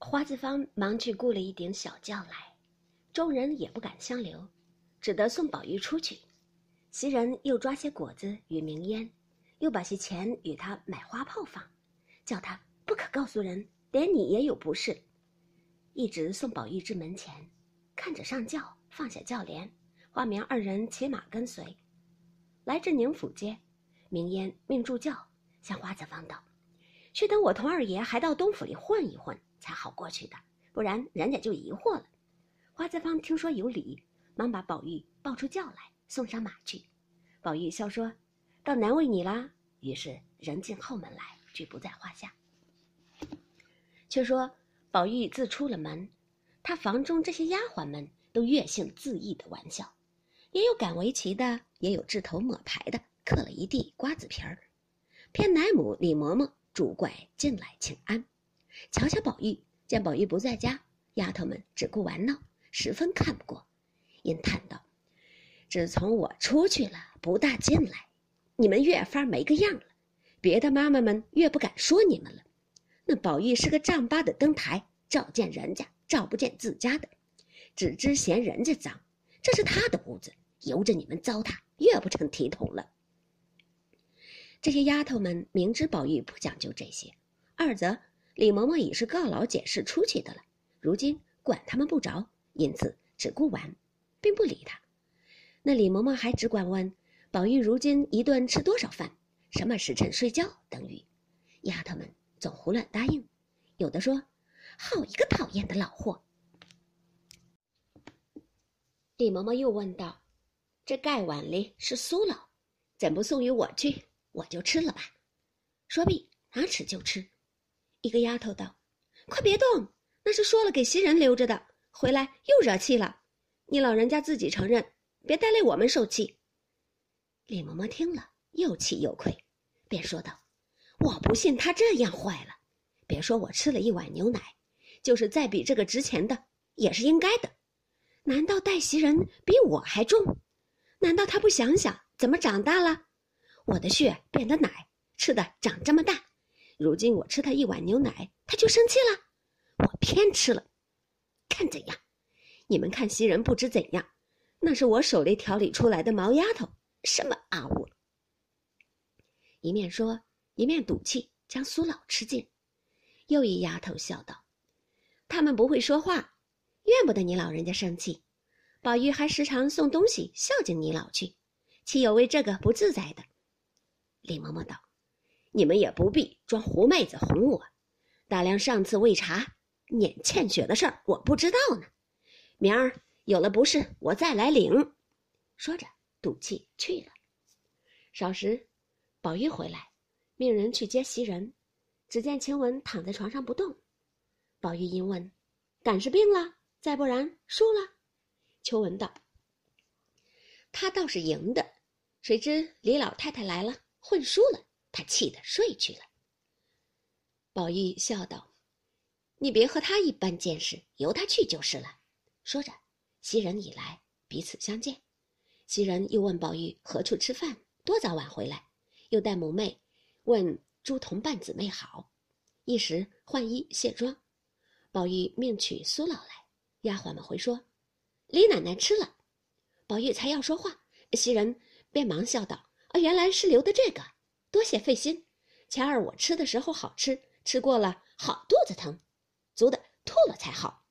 花子方忙去雇了一顶小轿来，众人也不敢相留，只得送宝玉出去。袭人又抓些果子与明烟，又把些钱与他买花炮放，叫他不可告诉人，连你也有不是。一直送宝玉至门前，看着上轿，放下轿帘，花明二人骑马跟随，来至宁府街，明烟命助轿向花子方道：“须等我同二爷还到东府里混一混，才好过去的，不然人家就疑惑了。”花子芳听说有理，忙把宝玉抱出轿来。送上马去，宝玉笑说：“倒难为你啦。”于是人进后门来，俱不在话下。却说宝玉自出了门，他房中这些丫鬟们都越性自意的玩笑，也有赶围棋的，也有掷头抹牌的，嗑了一地瓜子皮儿。偏奶母李嬷嬷拄拐进来请安，瞧瞧宝玉，见宝玉不在家，丫头们只顾玩闹，十分看不过，因叹道。自从我出去了，不大进来，你们越发没个样了。别的妈妈们越不敢说你们了。那宝玉是个丈八的灯台，照见人家，照不见自家的，只知嫌人家脏。这是他的屋子，由着你们糟蹋，越不成体统了。这些丫头们明知宝玉不讲究这些，二则李嬷嬷已是告老解释出去的了，如今管他们不着，因此只顾玩，并不理他。那李嬷嬷还只管问宝玉如今一顿吃多少饭，什么时辰睡觉等语，丫头们总胡乱答应，有的说：“好一个讨厌的老货。”李嬷嬷又问道：“这盖碗里是酥酪，怎不送与我去？我就吃了吧。”说毕，拿尺就吃。一个丫头道：“快别动，那是说了给袭人留着的，回来又惹气了。你老人家自己承认。”别带累我们受气。李嬷嬷听了，又气又愧，便说道：“我不信他这样坏了。别说我吃了一碗牛奶，就是再比这个值钱的，也是应该的。难道带袭人比我还重？难道他不想想怎么长大了？我的血变的奶，吃的长这么大，如今我吃他一碗牛奶，他就生气了。我偏吃了，看怎样？你们看袭人不知怎样。”那是我手里调理出来的毛丫头，什么阿物？一面说，一面赌气将苏老吃尽。又一丫头笑道：“他们不会说话，怨不得你老人家生气。宝玉还时常送东西孝敬你老去，岂有为这个不自在的？”李嬷嬷道：“你们也不必装狐妹子哄我。大梁上次喂茶撵欠血的事儿，我不知道呢。明儿。”有了不是，我再来领。说着，赌气去了。少时，宝玉回来，命人去接袭人，只见晴雯躺在床上不动。宝玉因问：“敢是病了？再不然输了？”秋文道：“他倒是赢的，谁知李老太太来了，混输了，他气得睡去了。”宝玉笑道：“你别和他一般见识，由他去就是了。”说着。袭人已来，彼此相见。袭人又问宝玉何处吃饭，多早晚回来，又带母妹问诸同伴姊妹好。一时换衣卸妆，宝玉命取苏老来，丫鬟们回说李奶奶吃了。宝玉才要说话，袭人便忙笑道：“啊，原来是留的这个，多谢费心。前儿我吃的时候好吃，吃过了好肚子疼，足的吐了才好。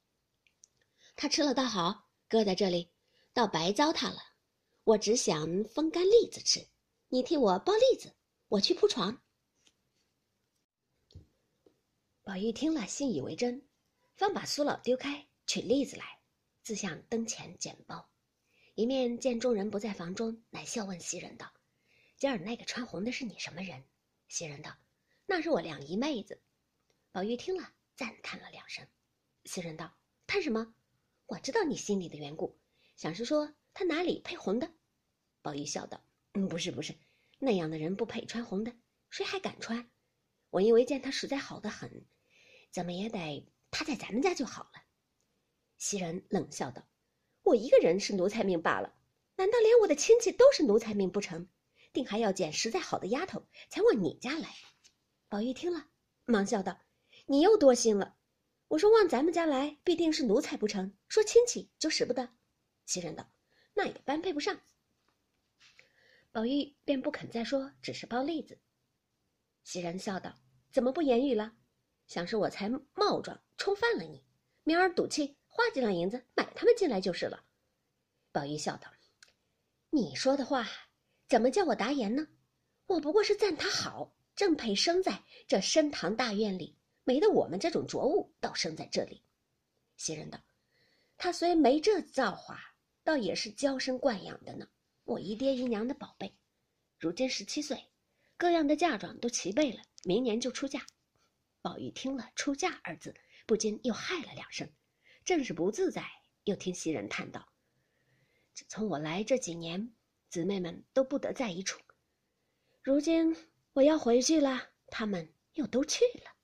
他吃了倒好。”搁在这里，倒白糟蹋了。我只想风干栗子吃，你替我剥栗子，我去铺床。宝玉听了，信以为真，方把苏老丢开，取栗子来，自向灯前捡包。一面见众人不在房中，乃笑问袭人道：“今儿那个穿红的是你什么人？”袭人道：“那是我两姨妹子。”宝玉听了，赞叹了两声。袭人道：“叹什么？”我知道你心里的缘故，想是说他哪里配红的？宝玉笑道：“嗯，不是，不是，那样的人不配穿红的，谁还敢穿？我因为见他实在好的很，怎么也得他在咱们家就好了。”袭人冷笑道：“我一个人是奴才命罢了，难道连我的亲戚都是奴才命不成？定还要捡实在好的丫头才往你家来？”宝玉听了，忙笑道：“你又多心了，我说往咱们家来，必定是奴才不成？说亲戚就使不得。袭人道：“那也般配不上。”宝玉便不肯再说，只是包栗子。袭人笑道：“怎么不言语了？想是我才冒撞冲犯了你，明儿赌气花几两银子买他们进来就是了。”宝玉笑道：“你说的话，怎么叫我答言呢？我不过是赞他好，正配生在这深堂大院里，没得我们这种浊物倒生在这里。”袭人道：“他虽没这造化，倒也是娇生惯养的呢。我姨爹姨娘的宝贝，如今十七岁，各样的嫁妆都齐备了，明年就出嫁。”宝玉听了“出嫁”二字，不禁又害了两声，正是不自在，又听袭人叹道。自从我来这几年，姊妹们都不得在一处。如今我要回去了，他们又都去了。